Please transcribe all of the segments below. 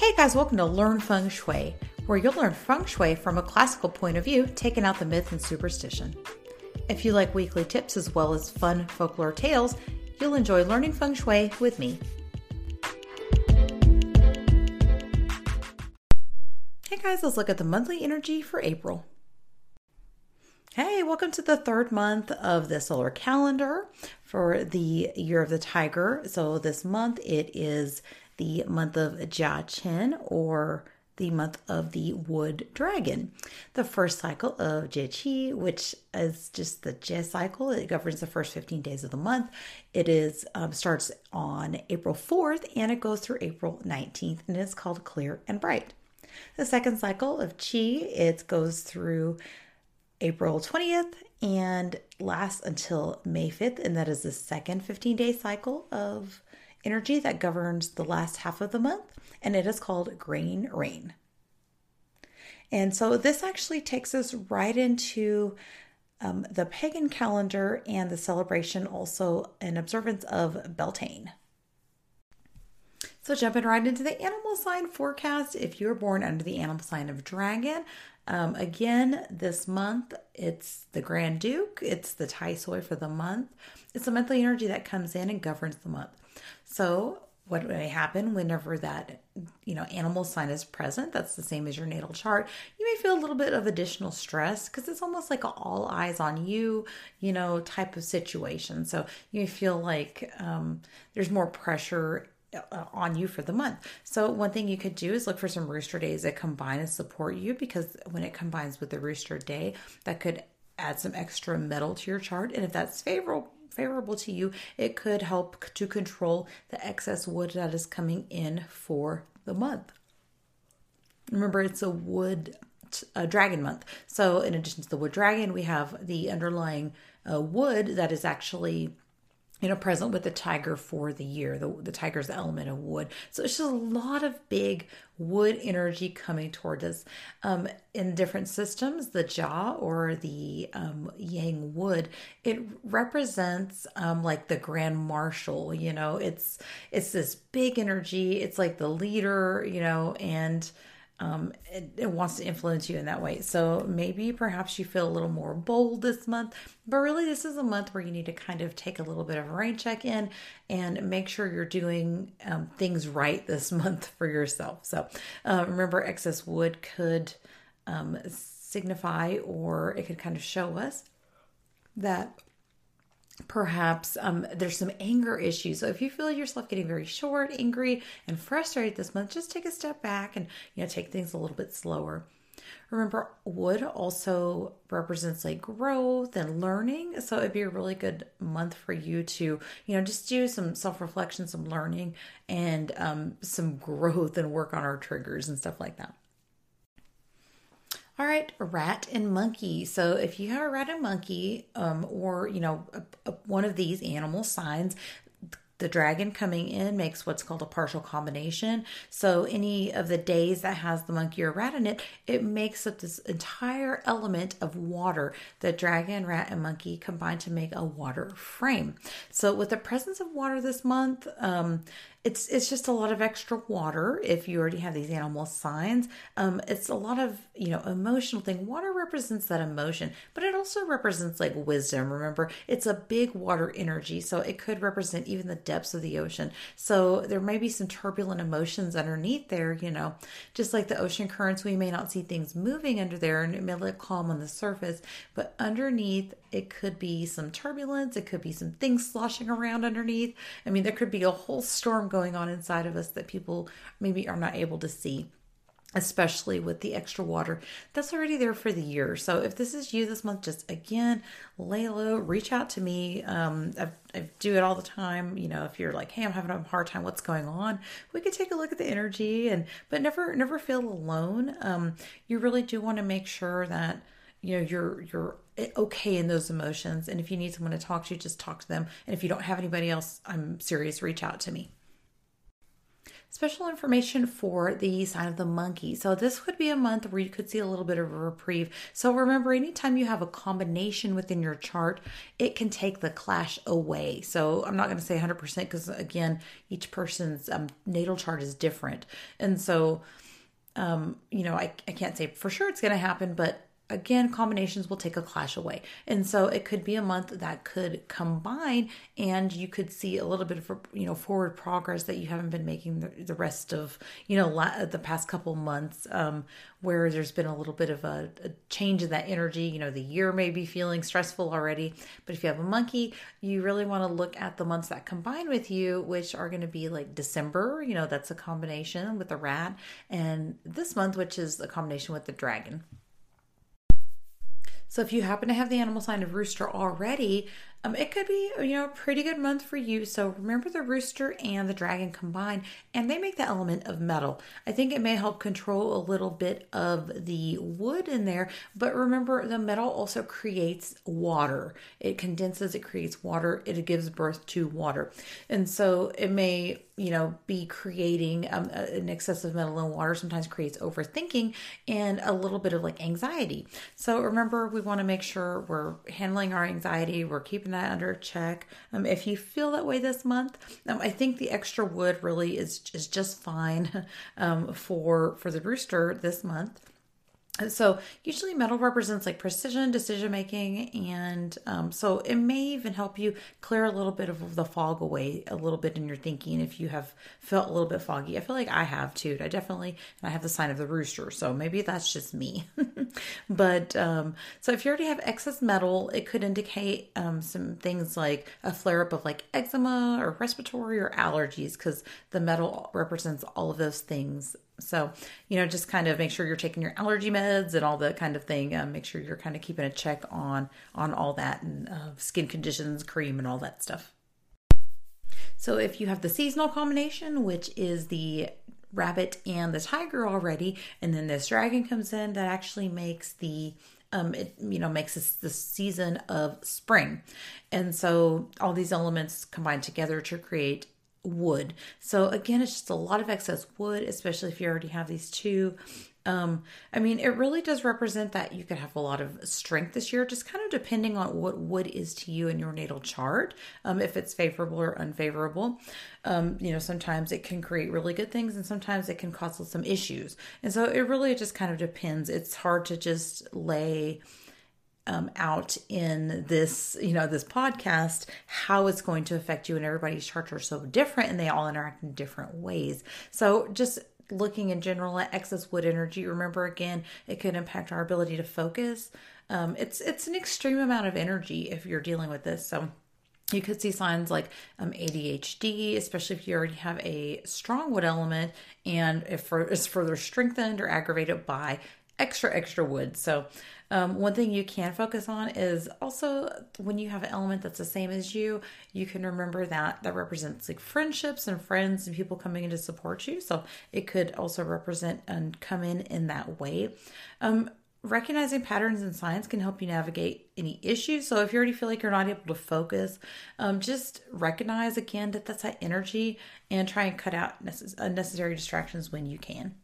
Hey guys, welcome to Learn Feng Shui, where you'll learn feng shui from a classical point of view, taking out the myth and superstition. If you like weekly tips as well as fun folklore tales, you'll enjoy learning feng shui with me. Hey guys, let's look at the monthly energy for April. Hey, welcome to the third month of the solar calendar for the year of the tiger. So, this month it is the month of Jia Chen or the month of the wood dragon. The first cycle of Jie Qi, which is just the Jie cycle, it governs the first 15 days of the month. It is um, starts on April 4th and it goes through April 19th and it's called Clear and Bright. The second cycle of Qi, it goes through April 20th and lasts until May 5th, and that is the second 15 day cycle of energy that governs the last half of the month, and it is called Grain Rain. And so this actually takes us right into um, the pagan calendar and the celebration, also an observance of Beltane. So, jumping right into the animal sign forecast. If you're born under the animal sign of dragon, um, again, this month it's the Grand Duke, it's the Tai Sui for the month. It's the monthly energy that comes in and governs the month. So, what may happen whenever that you know animal sign is present that's the same as your natal chart you may feel a little bit of additional stress because it's almost like all eyes on you you know type of situation so you feel like um, there's more pressure uh, on you for the month. So one thing you could do is look for some rooster days that combine and support you because when it combines with the rooster day, that could add some extra metal to your chart. And if that's favorable favorable to you, it could help to control the excess wood that is coming in for the month. Remember, it's a wood a dragon month. So, in addition to the wood dragon, we have the underlying uh, wood that is actually you know, present with the tiger for the year. The, the tiger's the element of wood. So it's just a lot of big wood energy coming toward us. Um, in different systems, the Jia or the um, yang wood, it represents um, like the grand marshal, you know, it's, it's this big energy. It's like the leader, you know, and, um, it, it, wants to influence you in that way. So maybe perhaps you feel a little more bold this month, but really this is a month where you need to kind of take a little bit of a rain check in and make sure you're doing um, things right this month for yourself. So uh, remember, excess wood could um, signify or it could kind of show us that perhaps um, there's some anger issues. So if you feel yourself getting very short, angry, and frustrated this month, just take a step back and you know take things a little bit slower. Remember, wood also represents like growth and learning. So it'd be a really good month for you to, you know, just do some self reflection, some learning, and um, some growth and work on our triggers and stuff like that. All right, rat and monkey. So if you have a rat and monkey, um, or you know, a, a, one of these animal signs, the dragon coming in makes what's called a partial combination. So any of the days that has the monkey or rat in it, it makes up this entire element of water. The dragon, rat, and monkey combine to make a water frame. So with the presence of water this month, um, it's it's just a lot of extra water if you already have these animal signs. Um, it's a lot of you know emotional thing. Water represents that emotion but it also represents like wisdom. Remember it's a big water energy so it could represent even the depths of the ocean. So there may be some turbulent emotions underneath there you know. Just like the ocean currents we may not see things moving under there and it may look calm on the surface but underneath it could be some turbulence it could be some things sloshing around underneath. I mean there could be a whole storm going on inside of us that people maybe are not able to see especially with the extra water that's already there for the year. So if this is you this month, just again, lay low, reach out to me. Um, I, I do it all the time. You know, if you're like, hey, I'm having a hard time, what's going on? We could take a look at the energy and, but never, never feel alone. Um, you really do want to make sure that, you know, you're, you're okay in those emotions. And if you need someone to talk to, just talk to them. And if you don't have anybody else, I'm serious, reach out to me. Special information for the sign of the monkey. So this would be a month where you could see a little bit of a reprieve. So remember, anytime you have a combination within your chart, it can take the clash away. So I'm not going to say 100% because again, each person's um, natal chart is different, and so um, you know I, I can't say for sure it's going to happen, but again, combinations will take a clash away. And so it could be a month that could combine and you could see a little bit of, you know, forward progress that you haven't been making the, the rest of, you know, la- the past couple months um, where there's been a little bit of a, a change in that energy. You know, the year may be feeling stressful already, but if you have a monkey, you really want to look at the months that combine with you, which are going to be like December, you know, that's a combination with the rat, and this month, which is a combination with the dragon. So if you happen to have the animal sign of rooster already, um, it could be you know a pretty good month for you. So remember the rooster and the dragon combine, and they make the element of metal. I think it may help control a little bit of the wood in there, but remember the metal also creates water. It condenses, it creates water, it gives birth to water, and so it may you know be creating um, an excessive metal in water. Sometimes creates overthinking and a little bit of like anxiety. So remember, we want to make sure we're handling our anxiety. We're keeping keeping that under check. Um, if you feel that way this month, um, I think the extra wood really is is just fine um, for for the rooster this month. So usually metal represents like precision, decision making, and um, so it may even help you clear a little bit of the fog away a little bit in your thinking if you have felt a little bit foggy. I feel like I have too. I definitely, and I have the sign of the rooster, so maybe that's just me. but um, so if you already have excess metal, it could indicate um, some things like a flare up of like eczema or respiratory or allergies because the metal represents all of those things so, you know, just kind of make sure you're taking your allergy meds and all that kind of thing. Um, make sure you're kind of keeping a check on on all that and uh, skin conditions, cream, and all that stuff. So, if you have the seasonal combination, which is the rabbit and the tiger already, and then this dragon comes in, that actually makes the um, it you know makes this the season of spring, and so all these elements combine together to create wood. So again, it's just a lot of excess wood, especially if you already have these two. Um, I mean, it really does represent that you could have a lot of strength this year, just kind of depending on what wood is to you in your natal chart, um, if it's favorable or unfavorable. Um, you know, sometimes it can create really good things and sometimes it can cause some issues. And so it really just kind of depends. It's hard to just lay um, out in this, you know, this podcast, how it's going to affect you. And everybody's charts are so different and they all interact in different ways. So just looking in general at excess wood energy, remember again, it could impact our ability to focus. Um, it's it's an extreme amount of energy if you're dealing with this. So you could see signs like um, ADHD, especially if you already have a strong wood element and if it's further strengthened or aggravated by extra extra wood. So um, one thing you can focus on is also when you have an element that's the same as you, you can remember that that represents like friendships and friends and people coming in to support you. So it could also represent and come in in that way. Um, recognizing patterns and signs can help you navigate any issues. So if you already feel like you're not able to focus, um, just recognize again that that's that energy and try and cut out necess- unnecessary distractions when you can.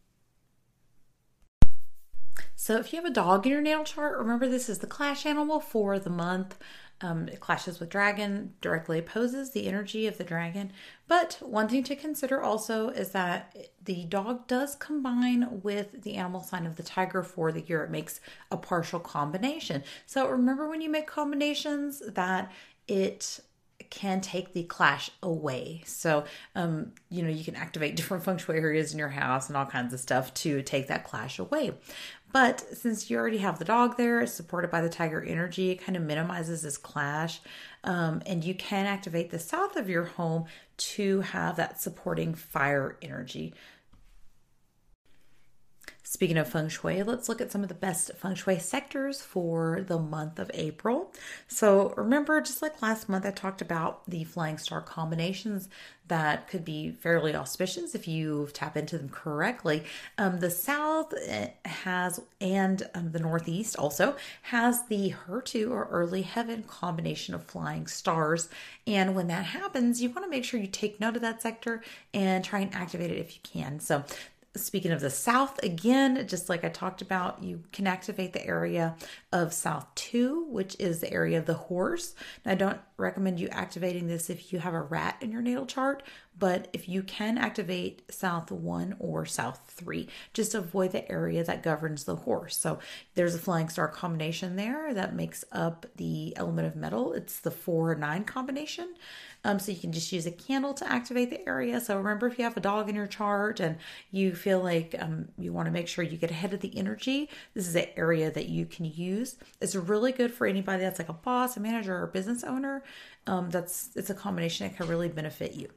So if you have a dog in your natal chart, remember this is the clash animal for the month. Um, it clashes with dragon, directly opposes the energy of the dragon. But one thing to consider also is that the dog does combine with the animal sign of the tiger for the year. It makes a partial combination. So remember when you make combinations that it can take the clash away. So, um, you know, you can activate different feng shui areas in your house and all kinds of stuff to take that clash away. But since you already have the dog there, it's supported by the tiger energy, it kind of minimizes this clash. Um, and you can activate the south of your home to have that supporting fire energy. Speaking of feng shui, let's look at some of the best feng shui sectors for the month of April. So, remember, just like last month, I talked about the flying star combinations that could be fairly auspicious if you tap into them correctly. Um, the south eh, has, and um, the northeast also, has the Hetu or early heaven combination of flying stars. And when that happens, you want to make sure you take note of that sector and try and activate it if you can. So, Speaking of the south, again, just like I talked about, you can activate the area of South 2, which is the area of the horse. Now, I don't recommend you activating this if you have a rat in your natal chart, but if you can activate South 1 or South 3, just avoid the area that governs the horse. So there's a flying star combination there that makes up the element of metal. It's the 4 9 combination. Um, so you can just use a candle to activate the area. So remember, if you have a dog in your chart and you feel like um, you want to make sure you get ahead of the energy, this is an area that you can use. It's really good for anybody that's like a boss, a manager, or a business owner. Um, that's it's a combination that can really benefit you.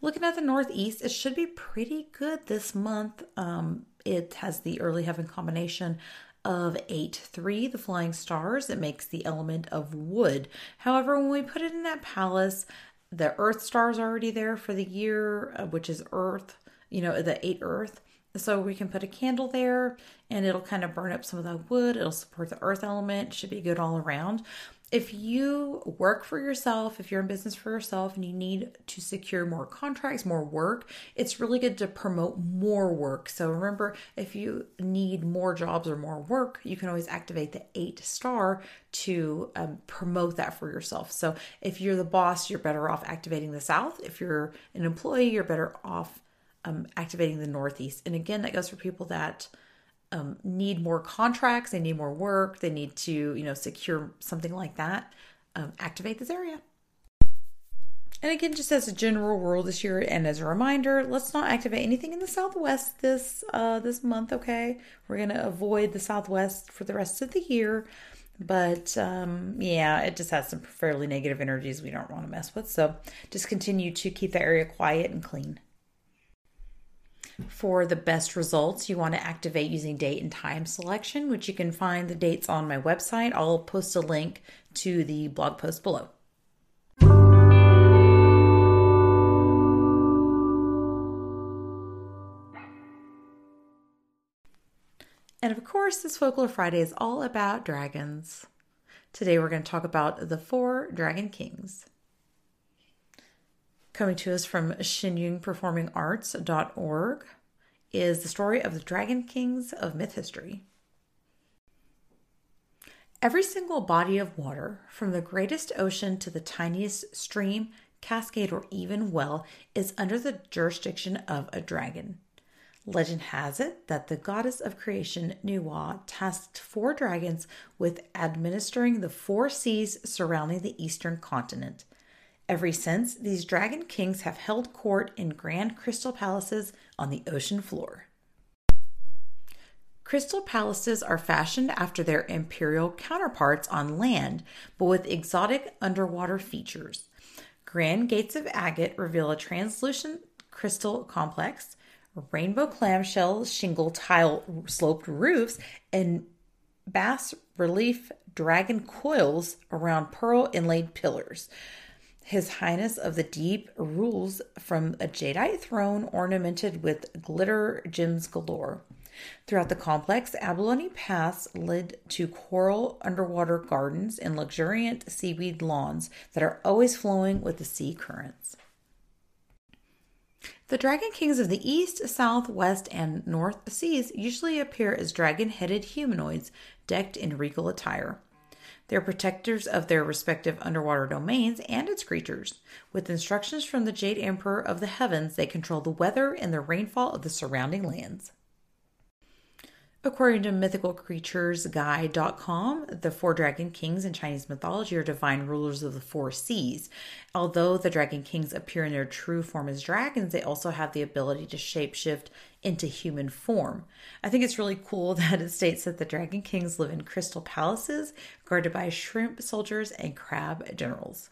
Looking at the Northeast, it should be pretty good this month. Um, it has the early heaven combination of 8 3, the flying stars. It makes the element of wood. However, when we put it in that palace, the earth star is already there for the year, uh, which is earth, you know, the 8 earth. So we can put a candle there and it'll kind of burn up some of that wood. It'll support the earth element. Should be good all around if you work for yourself, if you're in business for yourself and you need to secure more contracts, more work, it's really good to promote more work. So remember, if you need more jobs or more work, you can always activate the eight star to um, promote that for yourself. So if you're the boss, you're better off activating the south. If you're an employee, you're better off um, activating the northeast. And again, that goes for people that um, need more contracts, they need more work, they need to, you know, secure something like that, um, activate this area. And again, just as a general rule this year, and as a reminder, let's not activate anything in the Southwest this uh, this month. Okay, we're gonna avoid the Southwest for the rest of the year. But um, yeah, it just has some fairly negative energies we don't want to mess with. So just continue to keep the area quiet and clean. For the best results, you want to activate using date and time selection, which you can find the dates on my website. I'll post a link to the blog post below. And of course, this Folklore Friday is all about dragons. Today we're going to talk about the four dragon kings. Coming to us from shenyunperformingarts.org is the story of the Dragon Kings of myth history. Every single body of water, from the greatest ocean to the tiniest stream, cascade, or even well, is under the jurisdiction of a dragon. Legend has it that the goddess of creation, Nuwa, tasked four dragons with administering the four seas surrounding the eastern continent. Ever since, these dragon kings have held court in grand crystal palaces on the ocean floor. Crystal palaces are fashioned after their imperial counterparts on land, but with exotic underwater features. Grand gates of agate reveal a translucent crystal complex, rainbow clamshell shingle tile sloped roofs, and bas relief dragon coils around pearl inlaid pillars. His Highness of the Deep rules from a jadeite throne ornamented with glitter gems galore. Throughout the complex, abalone paths led to coral underwater gardens and luxuriant seaweed lawns that are always flowing with the sea currents. The dragon kings of the east, south, west, and north seas usually appear as dragon headed humanoids decked in regal attire. They're protectors of their respective underwater domains and its creatures. With instructions from the Jade Emperor of the Heavens, they control the weather and the rainfall of the surrounding lands. According to mythicalcreaturesguide.com, the four dragon kings in Chinese mythology are divine rulers of the four seas. Although the dragon kings appear in their true form as dragons, they also have the ability to shapeshift into human form. I think it's really cool that it states that the dragon kings live in crystal palaces guarded by shrimp soldiers and crab generals.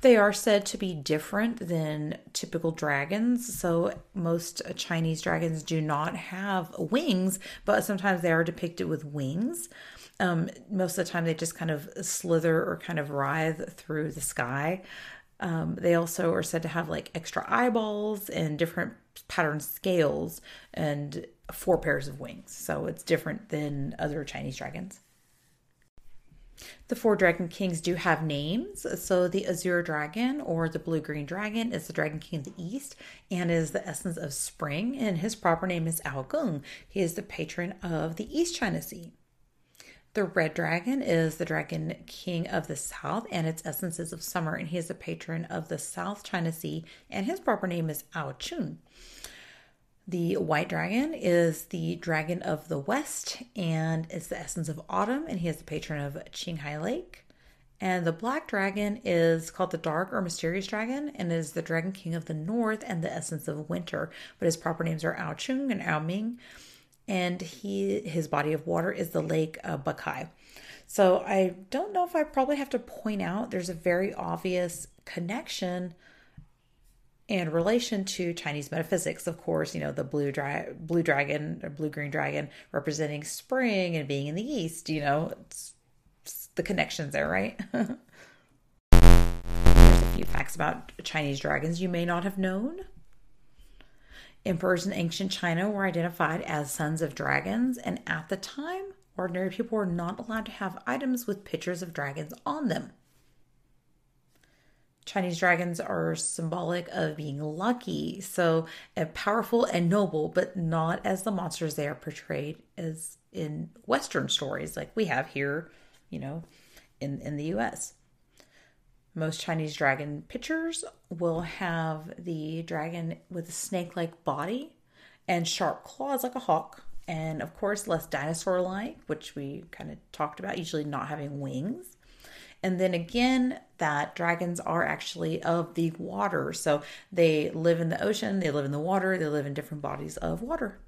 They are said to be different than typical dragons. So, most Chinese dragons do not have wings, but sometimes they are depicted with wings. Um, most of the time, they just kind of slither or kind of writhe through the sky. Um, they also are said to have like extra eyeballs and different pattern scales and four pairs of wings. So, it's different than other Chinese dragons. The four dragon kings do have names. So the azure dragon or the blue green dragon is the dragon king of the east and is the essence of spring. And his proper name is Ao Geng. He is the patron of the East China Sea. The red dragon is the dragon king of the south and its essence is of summer. And he is the patron of the South China Sea. And his proper name is Ao Chun. The white dragon is the dragon of the west and it's the essence of autumn, and he is the patron of Qinghai Lake. And the black dragon is called the dark or mysterious dragon and is the dragon king of the north and the essence of winter. But his proper names are Ao Chung and Ao Ming. And he his body of water is the lake of Baikal. So I don't know if I probably have to point out there's a very obvious connection in relation to Chinese metaphysics, of course, you know, the blue dra- blue dragon or blue green dragon representing spring and being in the east, you know, it's, it's the connections there, right? There's a few facts about Chinese dragons you may not have known. Emperors in ancient China were identified as sons of dragons, and at the time, ordinary people were not allowed to have items with pictures of dragons on them. Chinese dragons are symbolic of being lucky, so uh, powerful and noble, but not as the monsters they are portrayed as in Western stories like we have here, you know, in, in the US. Most Chinese dragon pictures will have the dragon with a snake like body and sharp claws like a hawk, and of course, less dinosaur like, which we kind of talked about, usually not having wings. And then again, that dragons are actually of the water. So they live in the ocean, they live in the water, they live in different bodies of water.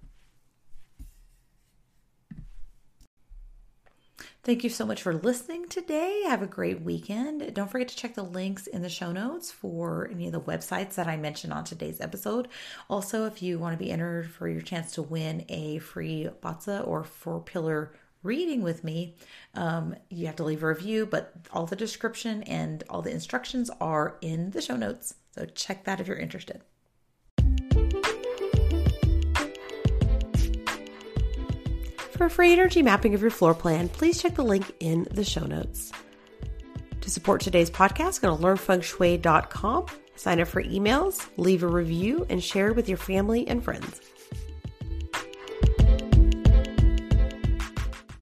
Thank you so much for listening today. Have a great weekend. Don't forget to check the links in the show notes for any of the websites that I mentioned on today's episode. Also, if you want to be entered for your chance to win a free Bazi or four pillar reading with me, um, you have to leave a review, but all the description and all the instructions are in the show notes. So check that if you're interested. For free energy mapping of your floor plan, please check the link in the show notes. To support today's podcast, go to learnfengshui.com, sign up for emails, leave a review, and share with your family and friends.